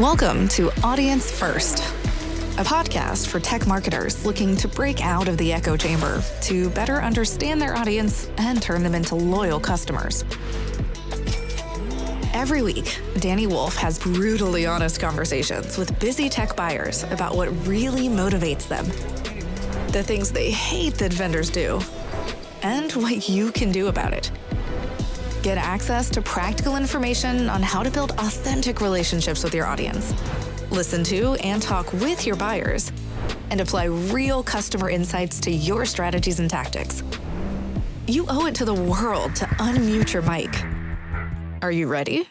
Welcome to Audience First, a podcast for tech marketers looking to break out of the echo chamber to better understand their audience and turn them into loyal customers. Every week, Dani Woolf has brutally honest conversations with busy tech buyers about what really motivates them, the things they hate that vendors do, and what you can do about it. Get access to practical information on how to build authentic relationships with your audience. Listen to and talk with your buyers, and apply real customer insights to your strategies and tactics. You owe it to the world to unmute your mic. Are you ready?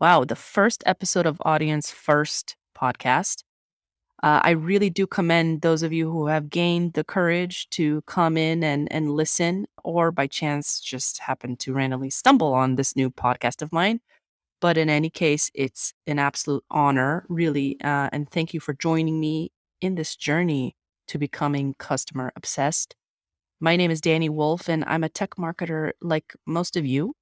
Wow, the first episode of Audience First podcast. Uh, I really do commend those of you who have gained the courage to come in and, and listen, or by chance just happen to randomly stumble on this new podcast of mine. But in any case, it's an absolute honor, really. Uh, and thank you for joining me in this journey to becoming customer obsessed. My name is Dani Woolf, and I'm a tech marketer like most of you.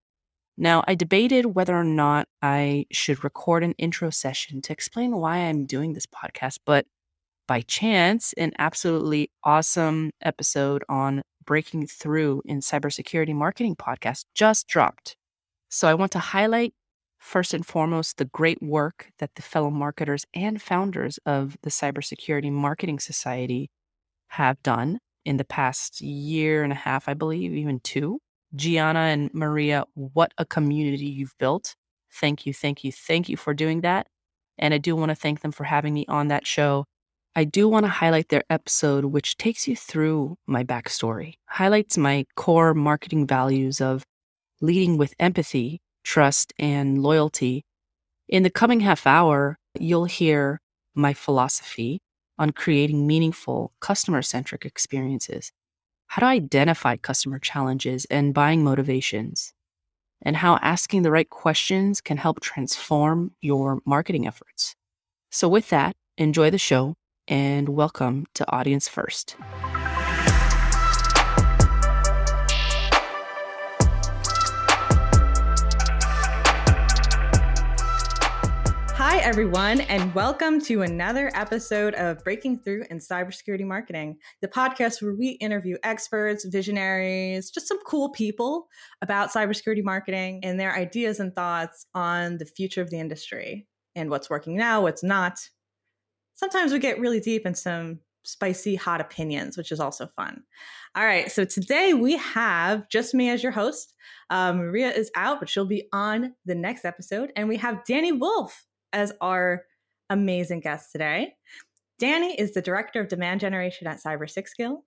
Now, I debated whether or not I should record an intro session to explain why I'm doing this podcast, but by chance, an absolutely awesome episode on breaking through in cybersecurity marketing podcast just dropped. So I want to highlight first and foremost the great work that the fellow marketers and founders of the Cybersecurity Marketing Society have done in the past year and a half, I believe, even two. Gianna and Maria, what a community you've built. Thank you, thank you, thank you for doing that. And I do want to thank them for having me on that show. I do want to highlight their episode, which takes you through my backstory, highlights my core marketing values of leading with empathy, trust, and loyalty. In the coming half hour, you'll hear my philosophy on creating meaningful, customer centric experiences how to identify customer challenges and buying motivations, and how asking the right questions can help transform your marketing efforts. So, with that, enjoy the show and welcome to Audience First. Hi, everyone, and welcome to another episode of Breaking Through in Cybersecurity Marketing, the podcast where we interview experts, visionaries, just some cool people about cybersecurity marketing and their ideas and thoughts on the future of the industry and what's working now, what's not. Sometimes we get really deep in some spicy, hot opinions, which is also fun. All right, so today we have just me as your host. Uh, Maria is out, but she'll be on the next episode. And we have Dani Woolf as our amazing guest today. Dani is the director of demand generation at Cybersixgill.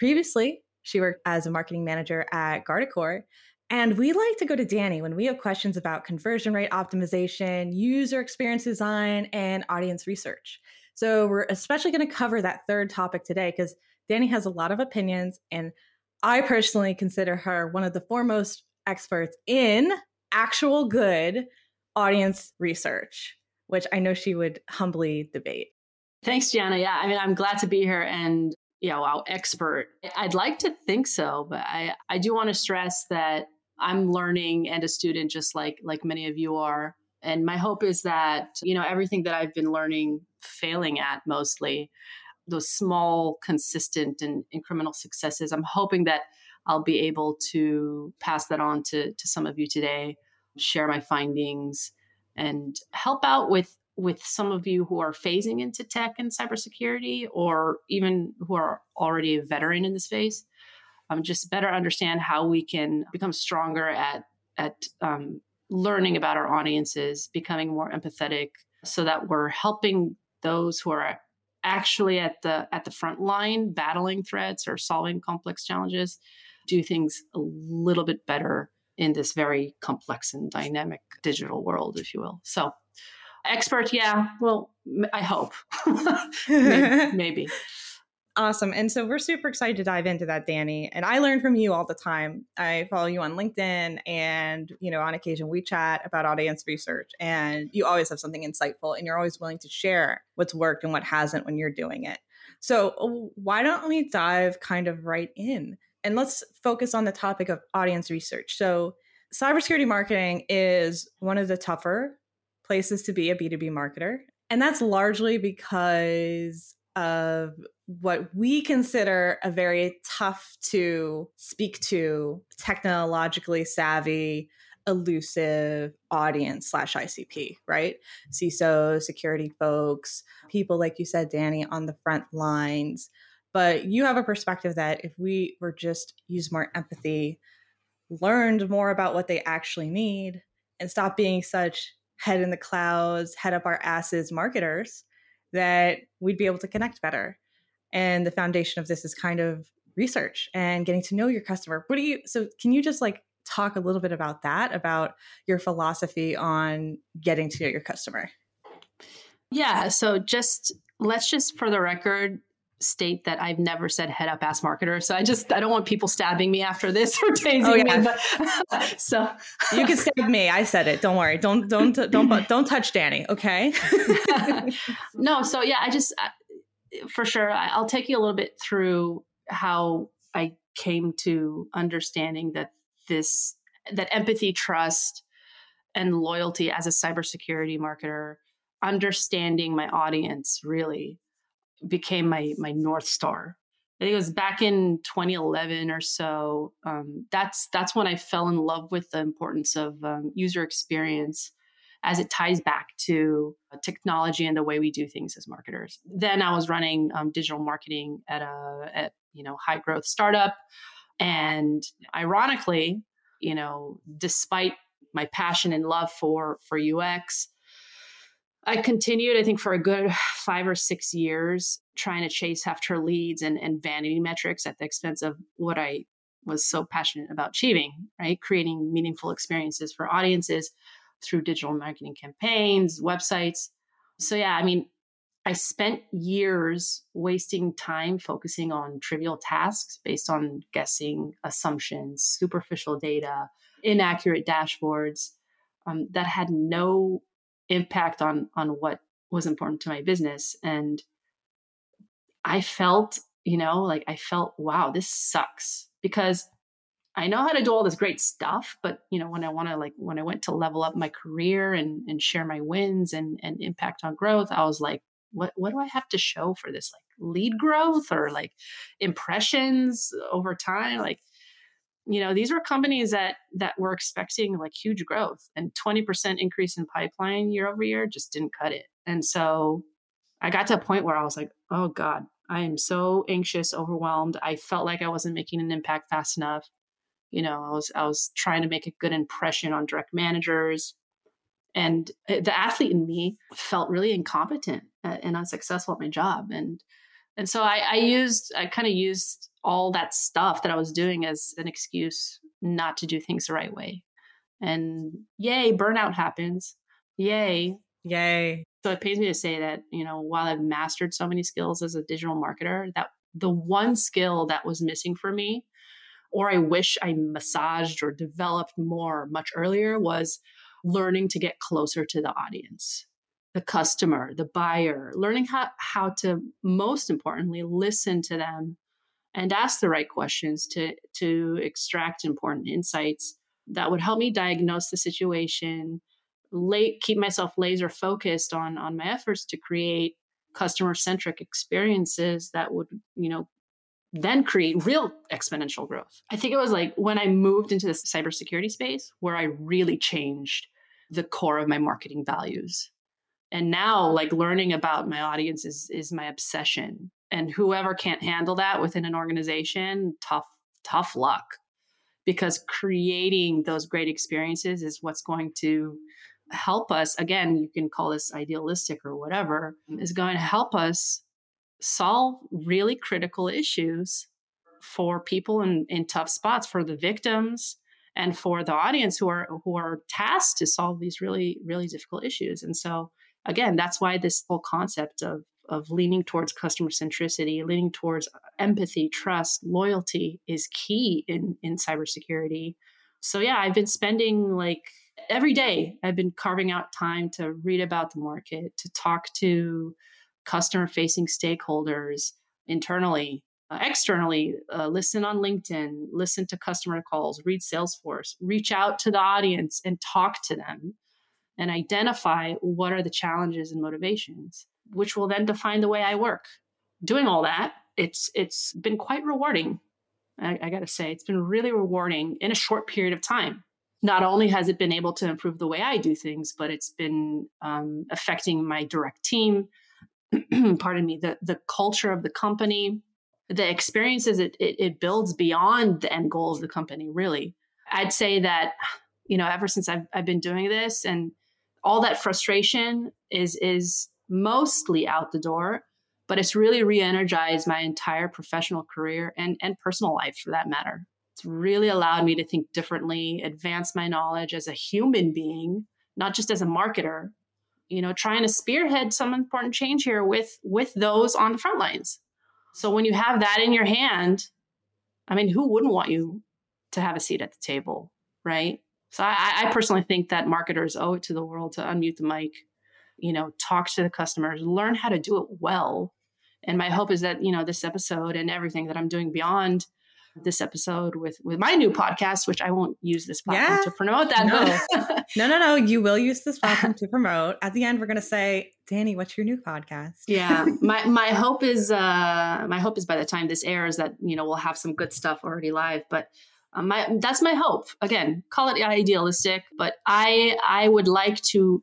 Previously, she worked as a marketing manager at Guardicore. And we like to go to Dani when we have questions about conversion rate optimization, user experience design, and audience research. So we're especially going to cover that third topic today because Dani has a lot of opinions, and I personally consider her one of the foremost experts in actual good audience research which I know she would humbly debate. Thanks, Gianna. Yeah, I mean, I'm glad to be here and, you know, expert. I'd like to think so, but I, I do want to stress that I'm learning and a student just like like many of you are. And my hope is that, you know, everything that I've been learning, failing at mostly, those small, consistent, and incremental successes, I'm hoping that I'll be able to pass that on to, to some of you today, share my findings, and help out with with some of you who are phasing into tech and cybersecurity or even who are already a veteran in the space. Um, just better understand how we can become stronger at at um, learning about our audiences becoming more empathetic so that we're helping those who are actually at the at the front line battling threats or solving complex challenges do things a little bit better in this very complex and dynamic digital world, if you will. So, expert, yeah. Well, I hope. maybe, maybe. Awesome. And so we're super excited to dive into that, Dani. And I learn from you all the time. I follow you on LinkedIn and, you know, on occasion we chat about audience research and you always have something insightful and you're always willing to share what's worked and what hasn't when you're doing it. So uh, why don't we dive kind of right in? And let's focus on the topic of audience research. So, cybersecurity marketing is one of the tougher places to be a B2B marketer. And that's largely because of what we consider a very tough to speak to, technologically savvy, elusive audience slash ICP, right? CISO, security folks, people like you said, Dani, on the front lines. But you have a perspective that if we were just use more empathy, learned more about what they actually need, and stop being such head in the clouds, head up our asses marketers, that we'd be able to connect better. And the foundation of this is kind of research and getting to know your customer. What do you so can you just like talk a little bit about that, about your philosophy on getting to know your customer? Yeah. So just let's just for the record state that I've never said head up ass marketer. So I just I don't want people stabbing me after this or oh, tasing oh, yeah. me. But, so you can stab me. I said it. Don't worry. Don't don't don't don't touch Dani. Okay. no. So yeah, I just for sure I'll take you a little bit through how I came to understanding that this that empathy, trust, and loyalty as a cybersecurity marketer, understanding my audience really became my my north star. I think it was back in 2011 or so. Um, that's that's when I fell in love with the importance of um, user experience as it ties back to technology and the way we do things as marketers. Then I was running um, digital marketing at a at you know high growth startup, and ironically, you know, despite my passion and love for for UX, I continued, I think, for a good five or six years, trying to chase after leads and, and vanity metrics at the expense of what I was so passionate about achieving, right? Creating meaningful experiences for audiences through digital marketing campaigns, websites. So, yeah, I mean, I spent years wasting time focusing on trivial tasks based on guessing, assumptions, superficial data, inaccurate dashboards um, that had no impact on on what was important to my business and i felt you know like i felt wow this sucks because i know how to do all this great stuff but you know when i want to like when i went to level up my career and and share my wins and and impact on growth i was like what what do i have to show for this like lead growth or like impressions over time? Like you know these were companies that that were expecting like huge growth and 20% increase in pipeline year over year just didn't cut it. And so i got to a point where i was like oh god i am so anxious overwhelmed. I felt like i wasn't making an impact fast enough you know i was i was trying to make a good impression on direct managers and eh, the athlete in me felt really incompetent and unsuccessful at my job and and so i, I used i kind of used all that stuff that I was doing as an excuse not to do things the right way. And yay, burnout happens. Yay. Yay. So it pains me to say that, you know, while I've mastered so many skills as a digital marketer, that the one skill that was missing for me, or I wish I massaged or developed more much earlier, was learning to get closer to the audience, the customer, the buyer, learning how, how to most importantly listen to them and ask the right questions to to extract important insights that would help me diagnose the situation late keep myself laser focused on on my efforts to create customer centric experiences that would you know then create real exponential growth. I think it was like when i moved into the cybersecurity space where i really changed the core of my marketing values. And now like learning about my audience is is my obsession. And whoever can't handle that within an organization tough tough luck. Because creating those great experiences is what's going to help us. Again you can call this idealistic or whatever is going to help us solve really critical issues for people in, in tough spots for the victims and for the audience who are who are tasked to solve these really really difficult issues and so again, that's why this whole concept of of leaning towards customer centricity, leaning towards uh, empathy, trust, loyalty is key in in cybersecurity. So yeah, I've been spending like every day I've been carving out time to read about the market, to talk to customer facing stakeholders internally, uh, externally, uh, listen on LinkedIn, listen to customer calls, read Salesforce, reach out to the audience and talk to them and identify what are the challenges and motivations, which will then define the way I work. Doing all that, it's it's been quite rewarding. I, I got to say, it's been really rewarding in a short period of time. Not only has it been able to improve the way I do things, but it's been um, affecting my direct team. pardon me, the the culture of the company, the experiences it, it, it builds beyond the end goal of the company. Really, I'd say that you know ever since I've I've been doing this and all that frustration is is mostly out the door but it's really re-energized my entire professional career and and personal life for that matter it's really allowed me to think differently advance my knowledge as a human being not just as a marketer you know trying to spearhead some important change here with with those on the front lines so when you have that in your hand i mean who wouldn't want you to have a seat at the table right so I, I personally think that marketers owe it to the world to unmute the mic, you know, talk to the customers, learn how to do it well. And my hope is that, you know, this episode and everything that I'm doing beyond this episode with with my new podcast, which I won't use this platform yeah. to promote that. No. no, no, no. You will use this platform to promote. At the end, we're gonna say, Dani, what's your new podcast? yeah. My my hope is uh my hope is by the time this airs that, you know, we'll have some good stuff already live. But um, my, that's my hope. Again, call it idealistic, but I I would like to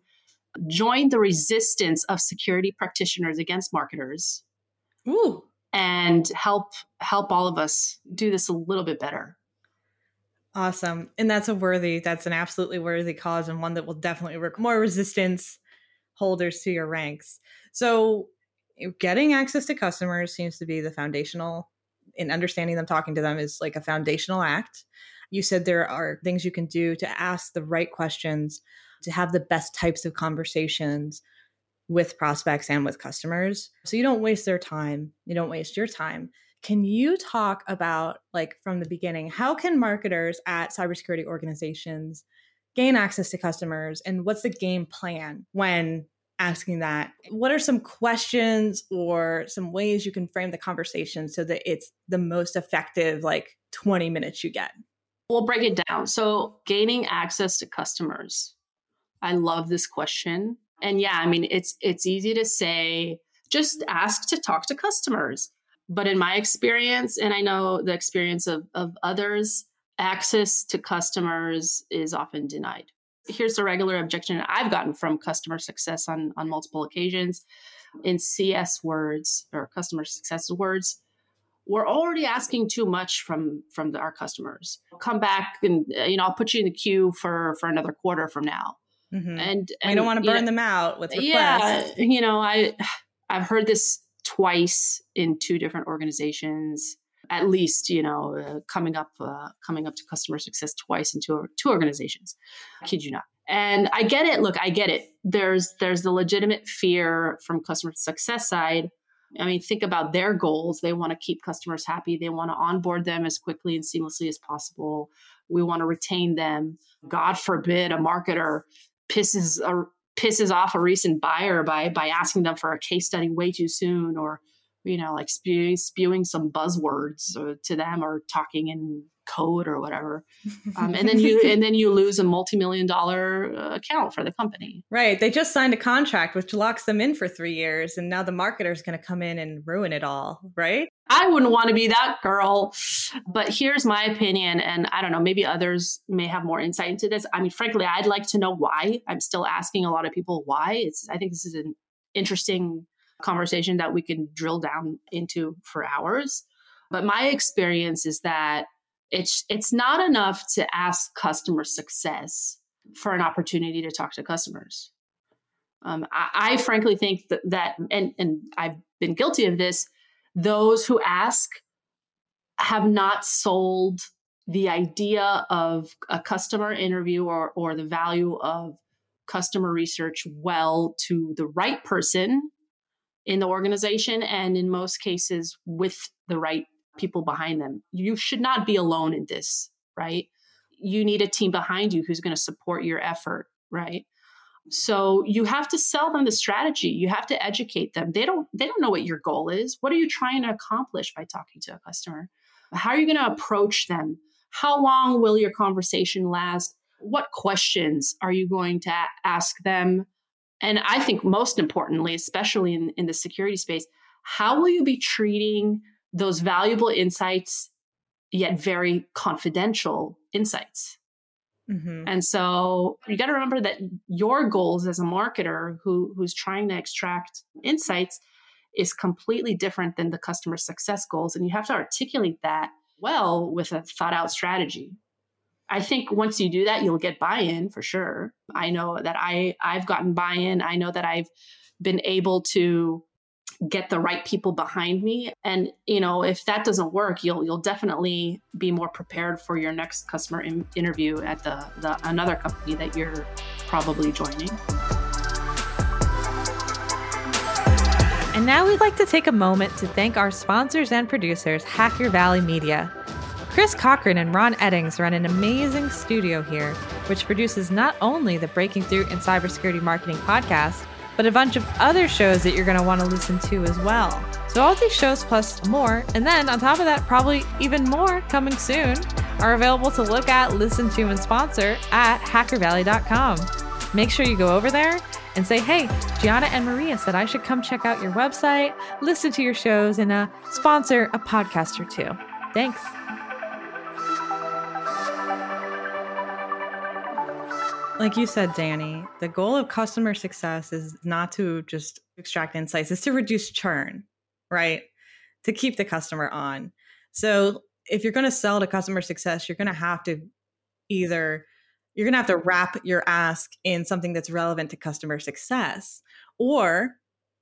join the resistance of security practitioners against marketers. Ooh. And help help all of us do this a little bit better. Awesome. And that's a worthy, that's an absolutely worthy cause and one that will definitely work more resistance holders to your ranks. So getting access to customers seems to be the foundational in understanding them, talking to them is like a foundational act. You said there are things you can do to ask the right questions, to have the best types of conversations with prospects and with customers. So you don't waste their time, you don't waste your time. Can you talk about, like, from the beginning, how can marketers at cybersecurity organizations gain access to customers and what's the game plan when asking that. What are some questions or some ways you can frame the conversation so that it's the most effective, like 20 minutes you get? We'll break it down. So, gaining access to customers. I love this question. And yeah, I mean, it's it's easy to say just ask to talk to customers. But in my experience, and I know the experience of, of others, access to customers is often denied here's the regular objection I've gotten from customer success on, on multiple occasions in CS words or customer success words. We're already asking too much from from our customers. Come back and you know I'll put you in the queue for for another quarter from now. Mm-hmm. And, and don't want to burn know, them out with requests. Yeah, you know I I've heard this twice in two different organizations at least you know uh, coming up uh, coming up to customer success twice in two, two organizations. I kid you not. And i get it. Look i get it. There's there's the legitimate fear from customer success side. I mean think about their goals. They want to keep customers happy. They want to onboard them as quickly and seamlessly as possible. We want to retain them. God forbid a marketer pisses a, pisses off a recent buyer by by asking them for a case study way too soon or you know, like spewing, spewing some buzzwords uh, to them or talking in code or whatever. Um, and then you and then you lose a multi-million dollar uh, account for the company. Right. They just signed a contract which locks them in for 3 years and now the marketer is going to come in and ruin it all, right? I wouldn't want to be that girl. But here's my opinion and I don't know, maybe others may have more insight into this. I mean, frankly, I'd like to know why. I'm still asking a lot of people why. It's I think this is an interesting conversation that we can drill down into for hours. But my experience is that it's it's not enough to ask customer success for an opportunity to talk to customers. Um, I, I, frankly think that, that and, and I've been guilty of this, those who ask have not sold the idea of a customer interview or, or the value of customer research well to the right person in the organization and in most cases with the right people behind them. You should not be alone in this, right? You need a team behind you who's going to support your effort, right? So you have to sell them the strategy. You have to educate them. They don't they don't know what your goal is. What are you trying to accomplish by talking to a customer? How are you going to approach them? How long will your conversation last? What questions are you going to ask them? And I think most importantly, especially in, in the security space, how will you be treating those valuable insights, yet very confidential insights? Mm-hmm. And so you got to remember that your goals as a marketer who, who's trying to extract insights is completely different than the customer success goals. And you have to articulate that well with a thought out strategy. I think once you do that, you'll get buy-in for sure. I know that I I've gotten buy-in. I know that I've been able to get the right people behind me. And you know if that doesn't work you'll you'll definitely be more prepared for your next customer in- interview at the, the another company that you're probably joining. And now we'd like to take a moment to thank our sponsors and producers hacker valley media. Chris Cochran and Ron Eddings run an amazing studio here, which produces not only the Breaking Through in Cybersecurity Marketing podcast, but a bunch of other shows that you're going to want to listen to as well. So, all these shows plus more, and then on top of that, probably even more coming soon, are available to look at, listen to, and sponsor at hackervalley.com. Make sure you go over there and say, hey, Gianna and Maria said I should come check out your website, listen to your shows, and uh, sponsor a podcast or two. Thanks. Like you said, Dani, the goal of customer success is not to just extract insights, it's to reduce churn, right? To keep the customer on. So if you're going to sell to customer success, you're going to have to either you're going to have to wrap your ask in something that's relevant to customer success or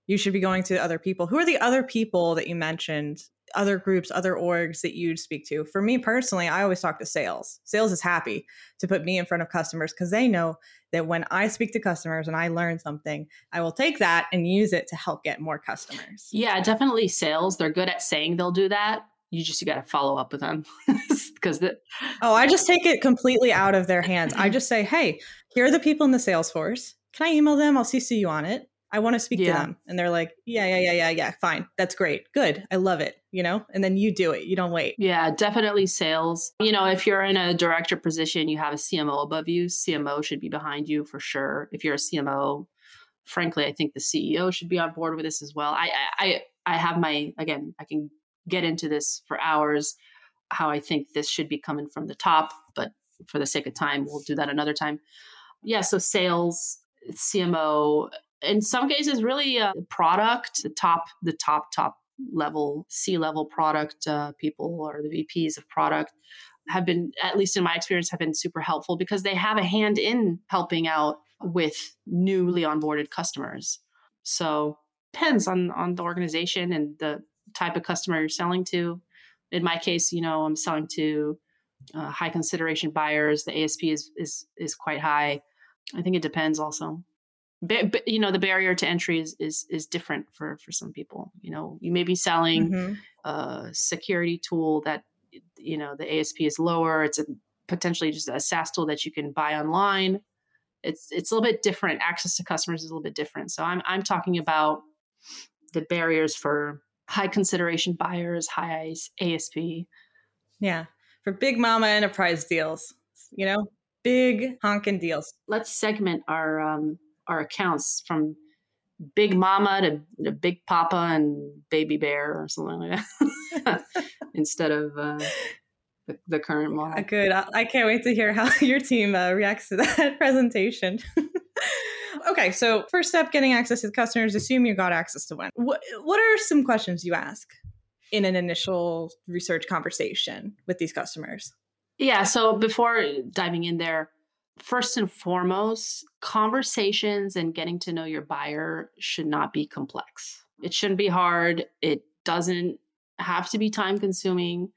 you should be going to other people. Who are the other people that you mentioned other groups, other orgs that you'd speak to. For me personally, I always talk to sales. Sales is happy to put me in front of customers because they know that when I speak to customers and I learn something, I will take that and use it to help get more customers. Yeah, definitely sales. They're good at saying they'll do that. You just you got to follow up with them because the Oh, I just take it completely out of their hands. I just say, "Hey, here are the people in the sales force. Can I email them? I'll CC you on it. I want to speak yeah. to them. And they're like, yeah, yeah, yeah, yeah, yeah, fine. That's great. Good. I love it. You know, and then you do it. You don't wait. Yeah, definitely sales. You know, if you're in a director position, you have a CMO above you, CMO should be behind you for sure. If you're a CMO, frankly, I think the CEO should be on board with this as well. I, I, I have my, again, I can get into this for hours, how I think this should be coming from the top, but for the sake of time, we'll do that another time. Yeah, so sales, CMO, in some cases really a product the top the top top level c level product uh, people or the vps of product have been at least in my experience have been super helpful because they have a hand in helping out with newly onboarded customers. So depends on on the organization and the type of customer you're selling to. In my case you know i'm selling to uh, high consideration buyers. The asp is is is quite high. I think it depends also you know the barrier to entry is is is different for for some people. You know you may be selling mm-hmm. a security tool that you know the asp is lower. It's a potentially just a saas tool that you can buy online. It's it's a little bit different. Access to customers is a little bit different. So i'm i'm talking about the barriers for high consideration buyers high asp yeah. For big mama enterprise deals you know big honking deals. Let's segment our um our accounts from Big Mama to, to Big Papa and Baby Bear or something like that instead of uh, the, the, current model. Yeah, good. I, I, can't wait to hear how your team uh, reacts to that presentation. okay, so first step getting access to the customers, assume you got access to one. What, what are some questions you ask in an initial research conversation with these customers? Yeah, so before diving in there, first and foremost, conversations and getting to know your buyer should not be complex. It shouldn't be hard. It doesn't have to be time consuming,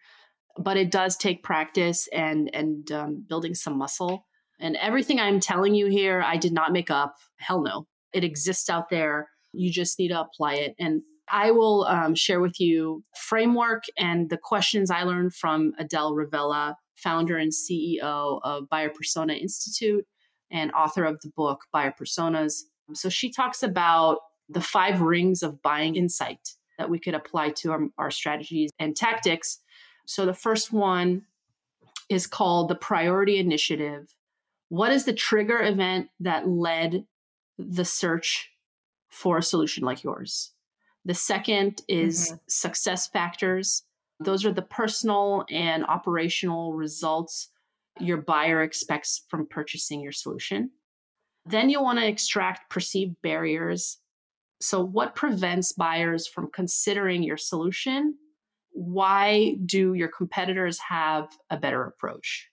but it does take practice and and um, building some muscle. And everything I'm telling you here, I did not make up. Hell no, it exists out there. You just need to apply it. And I will um, share with you framework and the questions I learned from Adele Revella founder and CEO of Buyer Persona Institute and author of the book Buyer Personas. So she talks about the five rings of buying insight that we could apply to our, our strategies and tactics. So the first one is called the priority initiative, What is the trigger event that led the search for a solution like yours? The second is mm-hmm. success factors. Those are the personal and operational results your buyer expects from purchasing your solution. Then you want to extract perceived barriers. So, what prevents buyers from considering your solution? Why do your competitors have a better approach?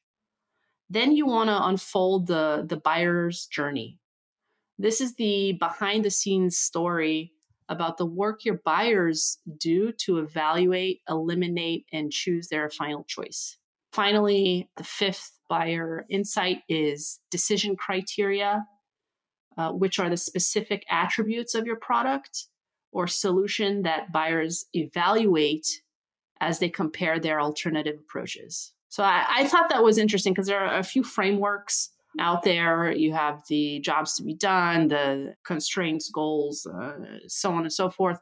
Then you want to unfold the, the buyer's journey. This is the behind the scenes story about the work your buyers do to evaluate, eliminate, and choose their final choice. Finally, the fifth buyer insight is decision criteria, uh, which are the specific attributes of your product or solution that buyers evaluate as they compare their alternative approaches. So I, I thought that was interesting because there are a few frameworks out there. You have the jobs to be done, the constraints, goals, uh, so on and so forth.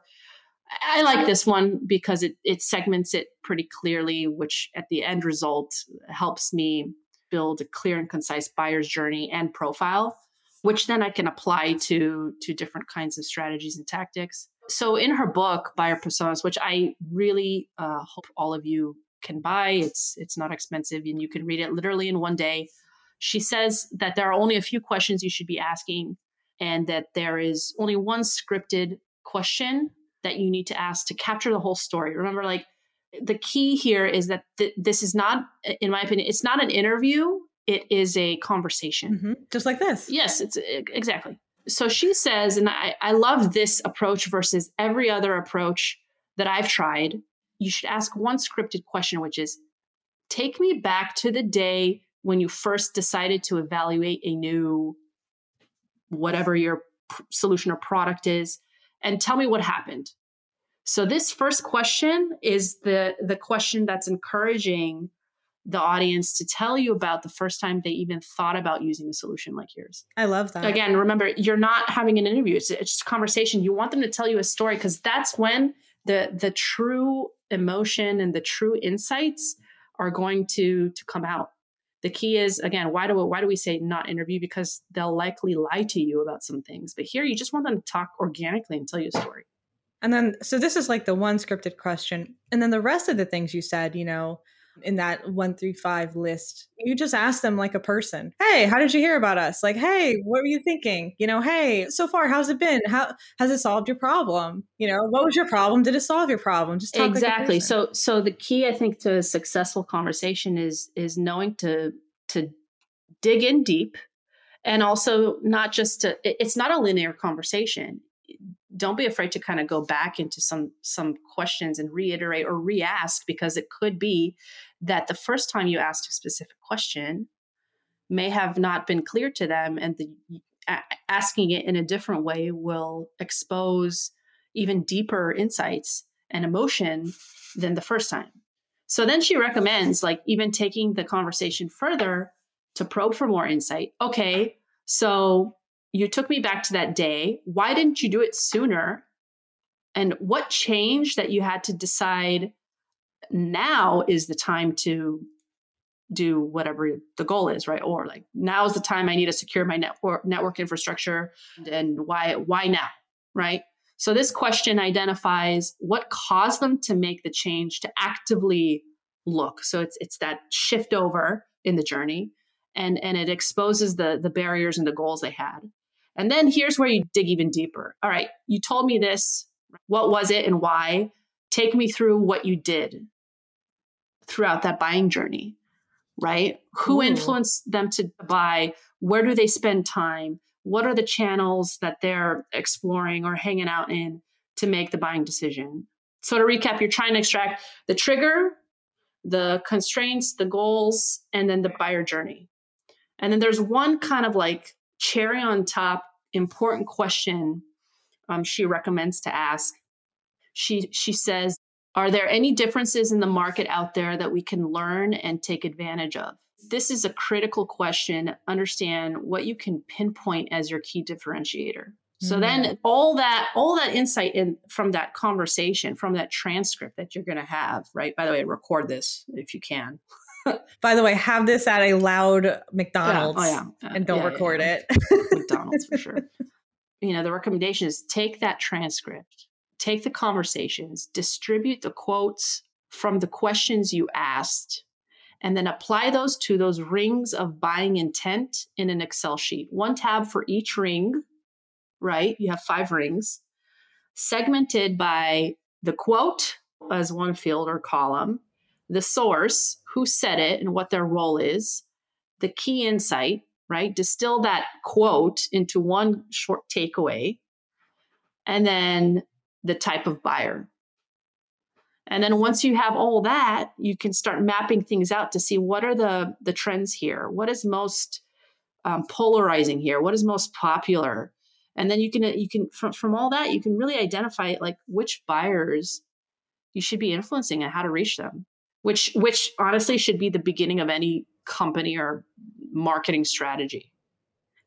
I like this one because it, it segments it pretty clearly, which at the end result helps me build a clear and concise buyer's journey and profile, which then I can apply to, to different kinds of strategies and tactics. So in her book, Buyer Personas, which I really uh, hope all of you can buy, it's it's not expensive and you can read it literally in one day. She says that there are only a few questions you should be asking, and that there is only one scripted question that you need to ask to capture the whole story. Remember, like the key here is that th- this is not, in my opinion, it's not an interview. It is a conversation, mm-hmm. just like this. Yes, it's exactly. So she says, and I, I love this approach versus every other approach that I've tried. You should ask one scripted question, which is, take me back to the day when you first decided to evaluate a new whatever your solution or product is and tell me what happened so this first question is the the question that's encouraging the audience to tell you about the first time they even thought about using a solution like yours. I love that. Again, remember, you're not having an interview. It's, it's just a conversation. You want them to tell you a story because that's when the the true emotion and the true insights are going to to come out the key is again why do we, why do we say not interview? Because they'll likely lie to you about some things. But here you just want them to talk organically and tell you a story. And then so this is like the one scripted question. And then the rest of the things you said you know in that one through five list. You just ask them like a person, Hey, how did you hear about us? Like, Hey, what were you thinking? You know, Hey, so far, how's it been? How has it solved your problem? You know, what was your problem? Did it solve your problem? Just exactly. Like so, so the key, I think, to a successful conversation is, is knowing to, to dig in deep and also not just to, it's not a linear conversation don't be afraid to kind of go back into some some questions and reiterate or re-ask because it could be that the first time you asked a specific question may have not been clear to them and the asking it in a different way will expose even deeper insights and emotion than the first time so then she recommends like even taking the conversation further to probe for more insight okay so you took me back to that day. Why didn't you do it sooner? And what changed that you had to decide now is the time to do whatever the goal is, right? Or like now is the time I need to secure my network network infrastructure and why why now, right? So this question identifies what caused them to make the change to actively look. So it's it's that shift over in the journey and and it exposes the the barriers and the goals they had. And then here's where you dig even deeper. All right, you told me this. What was it and why? Take me through what you did throughout that buying journey, right? Who influenced them to buy? Where do they spend time? What are the channels that they're exploring or hanging out in to make the buying decision? So, to recap, you're trying to extract the trigger, the constraints, the goals, and then the buyer journey. And then there's one kind of like cherry on top important question um, she recommends to ask. She she says, "Are there any differences in the market out there that we can learn and take advantage of?" This is a critical question. Understand what you can pinpoint as your key differentiator. So mm-hmm. then all that all that insight in from that conversation, from that transcript that you're going to have, right? By the way, record this if you can. By the way, have this at a loud McDonald's Yeah. Oh, yeah. and don't Yeah, record it. McDonald's for sure. You know, the recommendation is take that transcript, take the conversations, distribute the quotes from the questions you asked, and then apply those to those rings of buying intent in an Excel sheet. One tab for each ring, right? You have five rings, segmented by the quote as one field or column, the source, who said it and what their role is, the key insight, right? Distill that quote into one short takeaway, and then the type of buyer. And then once you have all that, you can start mapping things out to see what are the the trends here. What is most um, polarizing here? What is most popular? And then you can you can from from all that you can really identify like which buyers you should be influencing and how to reach them. Which which honestly should be the beginning of any company or marketing strategy.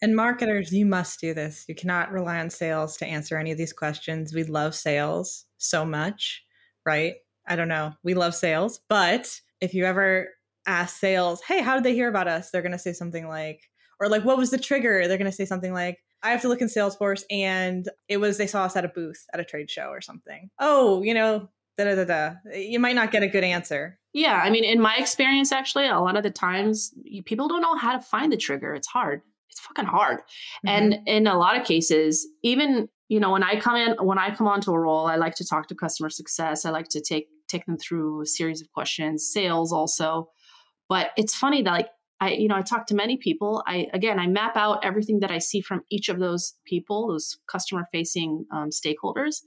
And marketers, you must do this. You cannot rely on sales to answer any of these questions. We love sales so much, right? I don't know. We love sales, but if you ever ask sales, hey, how did they hear about us? They're going to say something like, or like, what was the trigger? They're going to say something like, I have to look in Salesforce and it was they saw us at a booth at a trade show or something. Oh, you know, da da da da. You might not get a good answer. Yeah, I mean, in my experience, actually, a lot of the times people don't know how to find the trigger. It's hard. It's fucking hard. Mm-hmm. And in a lot of cases, even you know, when I come in, when I come onto a role, I like to talk to customer success. I like to take take them through a series of questions, sales also. But it's funny that like I, you know, I talk to many people. I again, I map out everything that I see from each of those people, those customer facing um, stakeholders,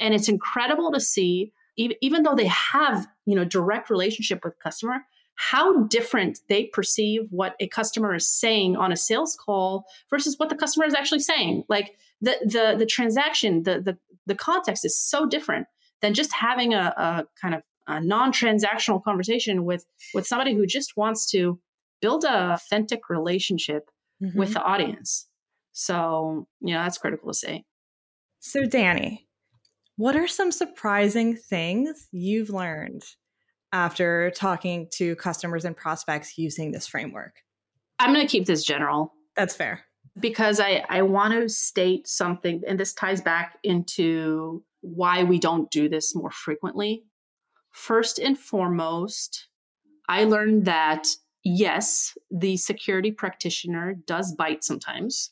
and it's incredible to see even, even though they have you know direct relationship with customer how different they perceive what a customer is saying on a sales call versus what the customer is actually saying. Like the the the transaction the the, the context is so different than just having a, a kind of a non-transactional conversation with with somebody who just wants to build a authentic relationship Mm-hmm. with the audience. So you know that's critical to say. So, Dani, what are some surprising things you've learned after talking to customers and prospects using this framework? i'm going to keep this general That's fair. because I, I want to state something, and this ties back into why we don't do this more frequently. First and foremost, I learned that yes, the security practitioner does bite sometimes,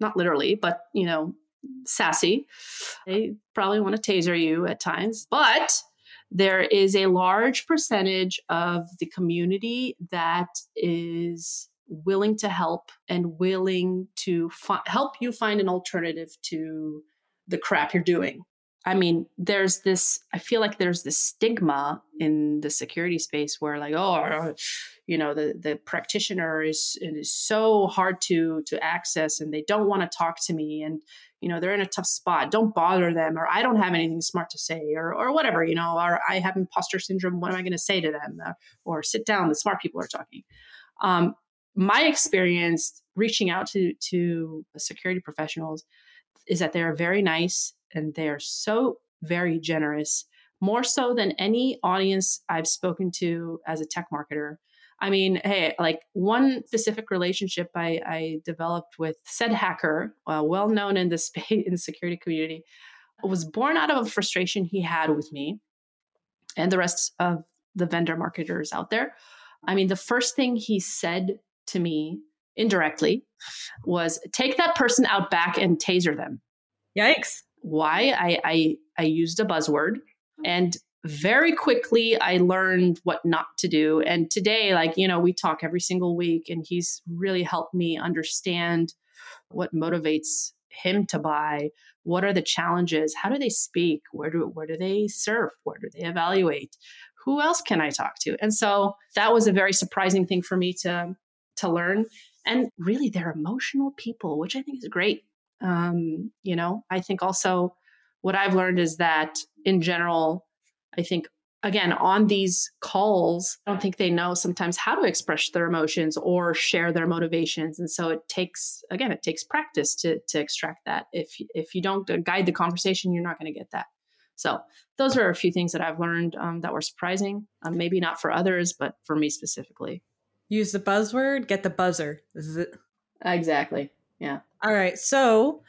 not literally, but you know, sassy. They probably want to taser you at times, but there is a large percentage of the community that is willing to help and willing to fi- help you find an alternative to the crap you're doing. I mean, there's this, I feel like there's this stigma in the security space where like, oh, you know, the, the practitioner is, it is so hard to, to access and they don't want to talk to me. And, you know, they're in a tough spot. Don't bother them. Or I don't have anything smart to say or, or whatever, you know, or I have imposter syndrome. What am I going to say to them? Uh, or sit down. The smart people are talking. Um, my experience reaching out to to security professionals is that they are very nice and they are so very generous more so than any audience i've spoken to as a tech marketer i mean hey like one specific relationship i, I developed with said hacker uh, well known in the space in the security community was born out of a frustration he had with me and the rest of the vendor marketers out there i mean the first thing he said to me indirectly was take that person out back and taser them. Yikes. Why? I I, I used a buzzword and very quickly I learned what not to do. And today, like, you know, we talk every single week and he's really helped me understand what motivates him to buy. What are the challenges? How do they speak? Where do where do they surf Where do they evaluate? Who else can I talk to? And so that was a very surprising thing for me to to learn. And really, they're emotional people, which I think is great. Um, you know, I think also what I've learned is that in general, I think again on these calls, I don't think they know sometimes how to express their emotions or share their motivations, and so it takes again it takes practice to to extract that. If if you don't guide the conversation, you're not going to get that. So those are a few things that I've learned um, that were surprising. Um, maybe not for others, but for me specifically. Use the buzzword, get the buzzer. This is it. Exactly. Yeah. All right. So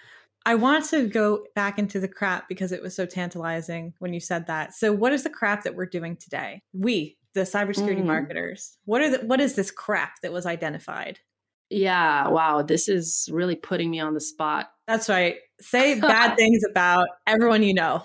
I want to go back into the crap because it was so tantalizing when you said that. So what is the crap that we're doing today? We, the cybersecurity mm. marketers. What are the, what is this crap that was identified? Yeah, wow, this is really putting me on the spot. That's right. Say bad things about everyone you know.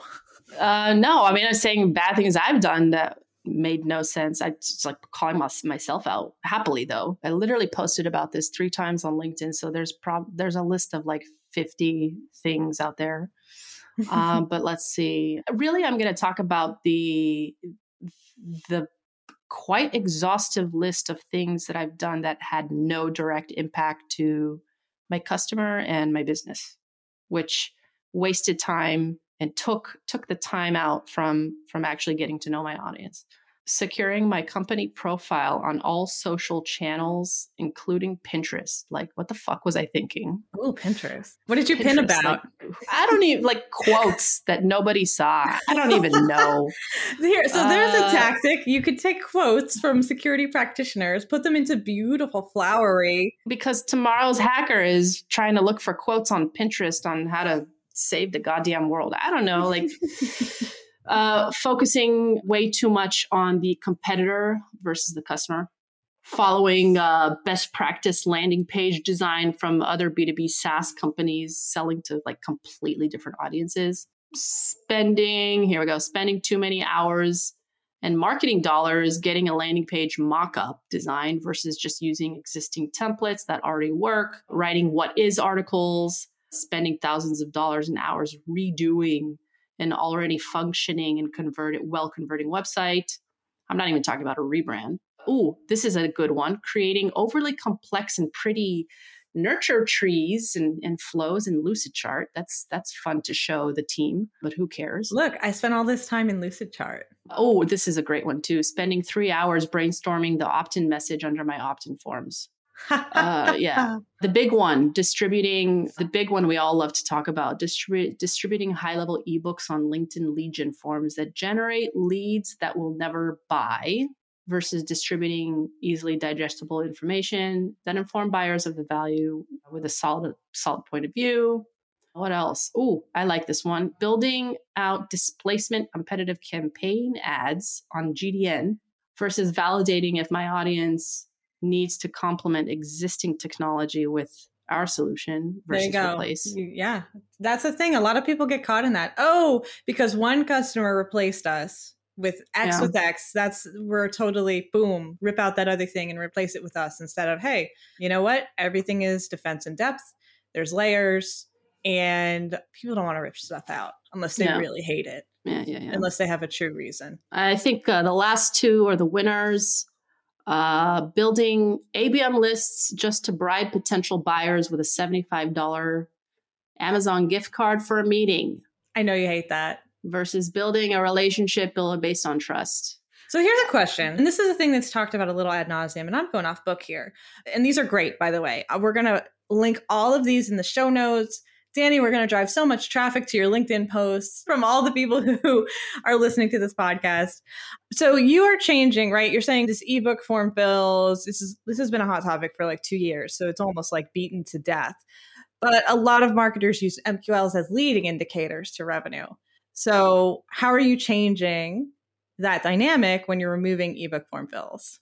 Uh, no, I mean I'm saying bad things I've done that made no sense. I just like calling my, myself out happily though. I literally posted about this three times on LinkedIn, so there's prob there's a list of like 50 things out there. um, but let's see. Really, I'm going to talk about the the quite exhaustive list of things that I've done that had no direct impact to my customer and my business, which wasted time and took took the time out from from actually getting to know my audience securing my company profile on all social channels, including Pinterest. Like, what the fuck was I thinking? Oh, Pinterest. What did you Pinterest, pin about? Like, I don't even like quotes that nobody saw. I don't even know. Here, so there's uh, a tactic. You could take quotes from security practitioners, put them into beautiful flowery. Because tomorrow's hacker is trying to look for quotes on Pinterest on how to save the goddamn world. I don't know. Like uh, focusing way too much on the competitor versus the customer, following uh, best practice landing page design from other B2B SaaS companies selling to like completely different audiences, spending, here we go, spending too many hours and marketing dollars getting a landing page mock-up design versus just using existing templates that already work, writing what is articles, spending thousands of dollars and hours redoing an already functioning and converted well converting website. I'm not even talking about a rebrand. Ooh, this is a good one. Creating overly complex and pretty nurture trees and, and flows in Lucidchart. That's that's fun to show the team, but who cares? Look, I spent all this time in Lucidchart. Oh, this is a great one too. Spending three hours brainstorming the opt-in message under my opt-in forms uh, yeah, the big one, distributing the big one we all love to talk about, distribute distributing high level ebooks on LinkedIn Lead Gen forms that generate leads that will never buy versus distributing easily digestible information that inform buyers of the value with a solid solid point of view. What else? Oh, I like this one. Building out displacement competitive campaign ads on GDN versus validating if my audience needs to complement existing technology with our solution versus there you go. replace. Yeah, that's the thing. A lot of people get caught in that. Oh, because one customer replaced us with X yeah. with X. That's we're totally boom, rip out that other thing and replace it with us instead of hey, you know what? Everything is defense in depth. There's layers, and people don't want to rip stuff out unless they yeah. really hate it. Yeah, yeah, yeah. Unless they have a true reason. I think uh, the last two are the winners uh, building ABM lists just to bribe potential buyers with a $75 Amazon gift card for a meeting. I know you hate that. Versus building a relationship built based on trust. So here's a question, and this is a thing that's talked about a little ad nauseum, and I'm going off book here. And these are great, by the way. Uh, we're going to link all of these in the show notes. Dani, we're going to drive so much traffic to your LinkedIn posts from all the people who are listening to this podcast. So you are changing, right? You're saying this ebook form fills. This is this has been a hot topic for like 2 years, so it's almost like beaten to death. But a lot of marketers use MQLs as leading indicators to revenue. So, how are you changing that dynamic when you're removing ebook form fills?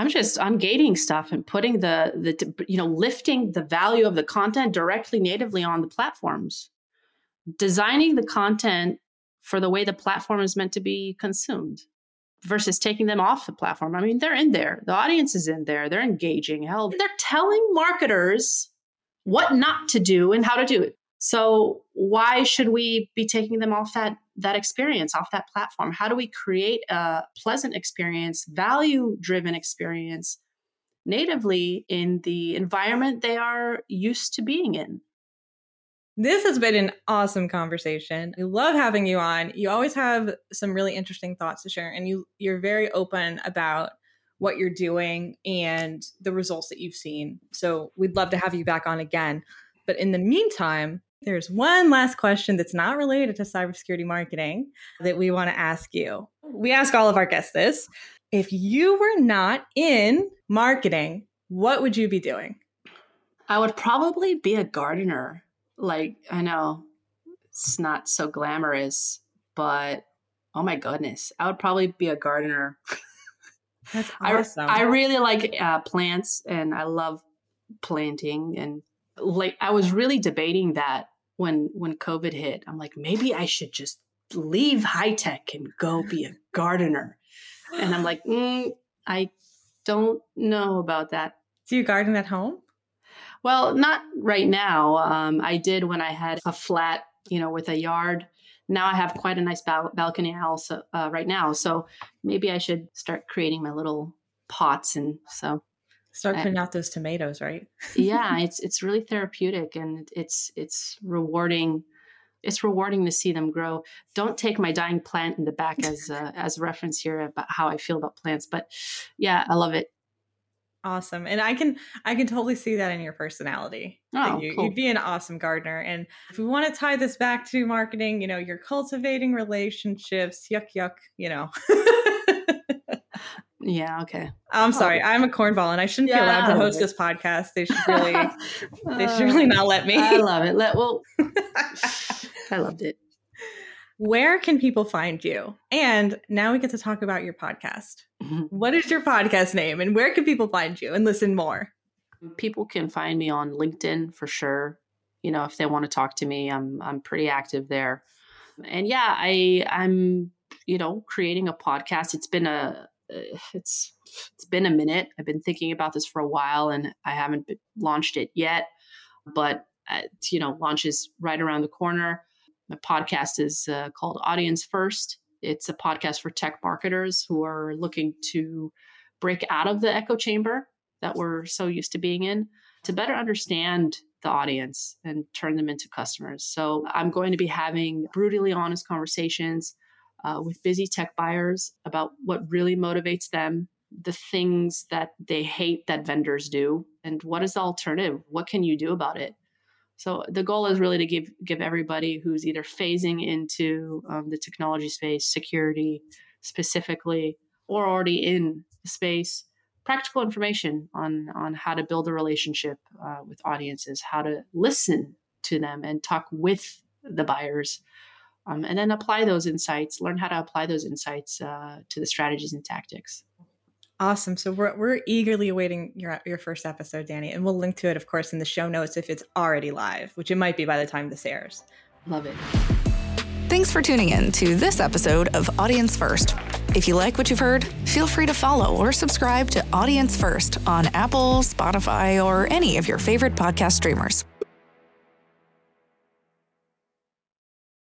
I'm just I'm gating stuff and putting the the you know lifting the value of the content directly natively on the platforms, designing the content for the way the platform is meant to be consumed versus taking them off the platform. I mean, they're in there. The audience is in there. They're engaging. Hell, they're telling marketers what not to do and how to do it. So why should we be taking them off that that experience, off that platform? How do we create a pleasant experience, value driven experience natively in the environment they are used to being in? This has been an awesome conversation. I love having you on. You always have some really interesting thoughts to share and you you're very open about what you're doing and the results that you've seen. So we'd love to have you back on again. But in the meantime, There's one last question that's not related to cybersecurity marketing that we want to ask you. We ask all of our guests this. If you were not in marketing, what would you be doing? I would probably be a gardener. Like, I know it's not so glamorous, but oh my goodness, I would probably be a gardener. That's awesome. I, I really like uh, plants and I love planting and like I was really debating that when when COVID hit. I'm like, maybe I should just leave high tech and go be a gardener. And I'm like, mm, I don't know about that. Do you garden at home? Well, not right now. Um, I did when I had a flat, you know, with a yard. Now I have quite a nice bal- balcony house uh, right now. So maybe I should start creating my little pots and so Start putting out those tomatoes, right? yeah, it's it's really therapeutic and it's it's rewarding. It's rewarding to see them grow. Don't take my dying plant in the back as uh, as a reference here about how I feel about plants, but yeah, I love it. Awesome, and I can I can totally see that in your personality. Oh, you, cool. You'd be an awesome gardener. And if we want to tie this back to marketing, you know, you're cultivating relationships. Yuck, yuck. You know. Yeah, okay. I'm sorry. I'm a cornball and I shouldn't Yeah, be allowed to host this podcast. They should really they should really not let me. I love it. Let well, I loved it. Where can people find you? And now we get to talk about your podcast. Mhm. What is your podcast name and where can people find you and listen more? People can find me on LinkedIn for sure. You know, if they want to talk to me, I'm I'm pretty active there. And yeah, I I'm you know creating a podcast. It's been a it's it's been a minute. I've been thinking about this for a while, and I haven't launched it yet. But uh, you know, launch is right around the corner. My podcast is uh, called Audience First. It's a podcast for tech marketers who are looking to break out of the echo chamber that we're so used to being in to better understand the audience and turn them into customers. So I'm going to be having brutally honest conversations uh, with busy tech buyers about what really motivates them, the things that they hate that vendors do, and what is the alternative? What can you do about it? So the goal is really to give give everybody who's either phasing into um, the technology space, security specifically, or already in the space, practical information on on how to build a relationship uh, with audiences, how to listen to them and talk with the buyers, um, and then apply those insights. Learn how to apply those insights uh, to the strategies and tactics. Awesome. So we're, we're eagerly awaiting your your first episode, Dani, and we'll link to it, of course, in the show notes if it's already live, which it might be by the time this airs. Love it. Thanks for tuning in to this episode of Audience First. If you like what you've heard, feel free to follow or subscribe to Audience First on Apple, Spotify, or any of your favorite podcast streamers.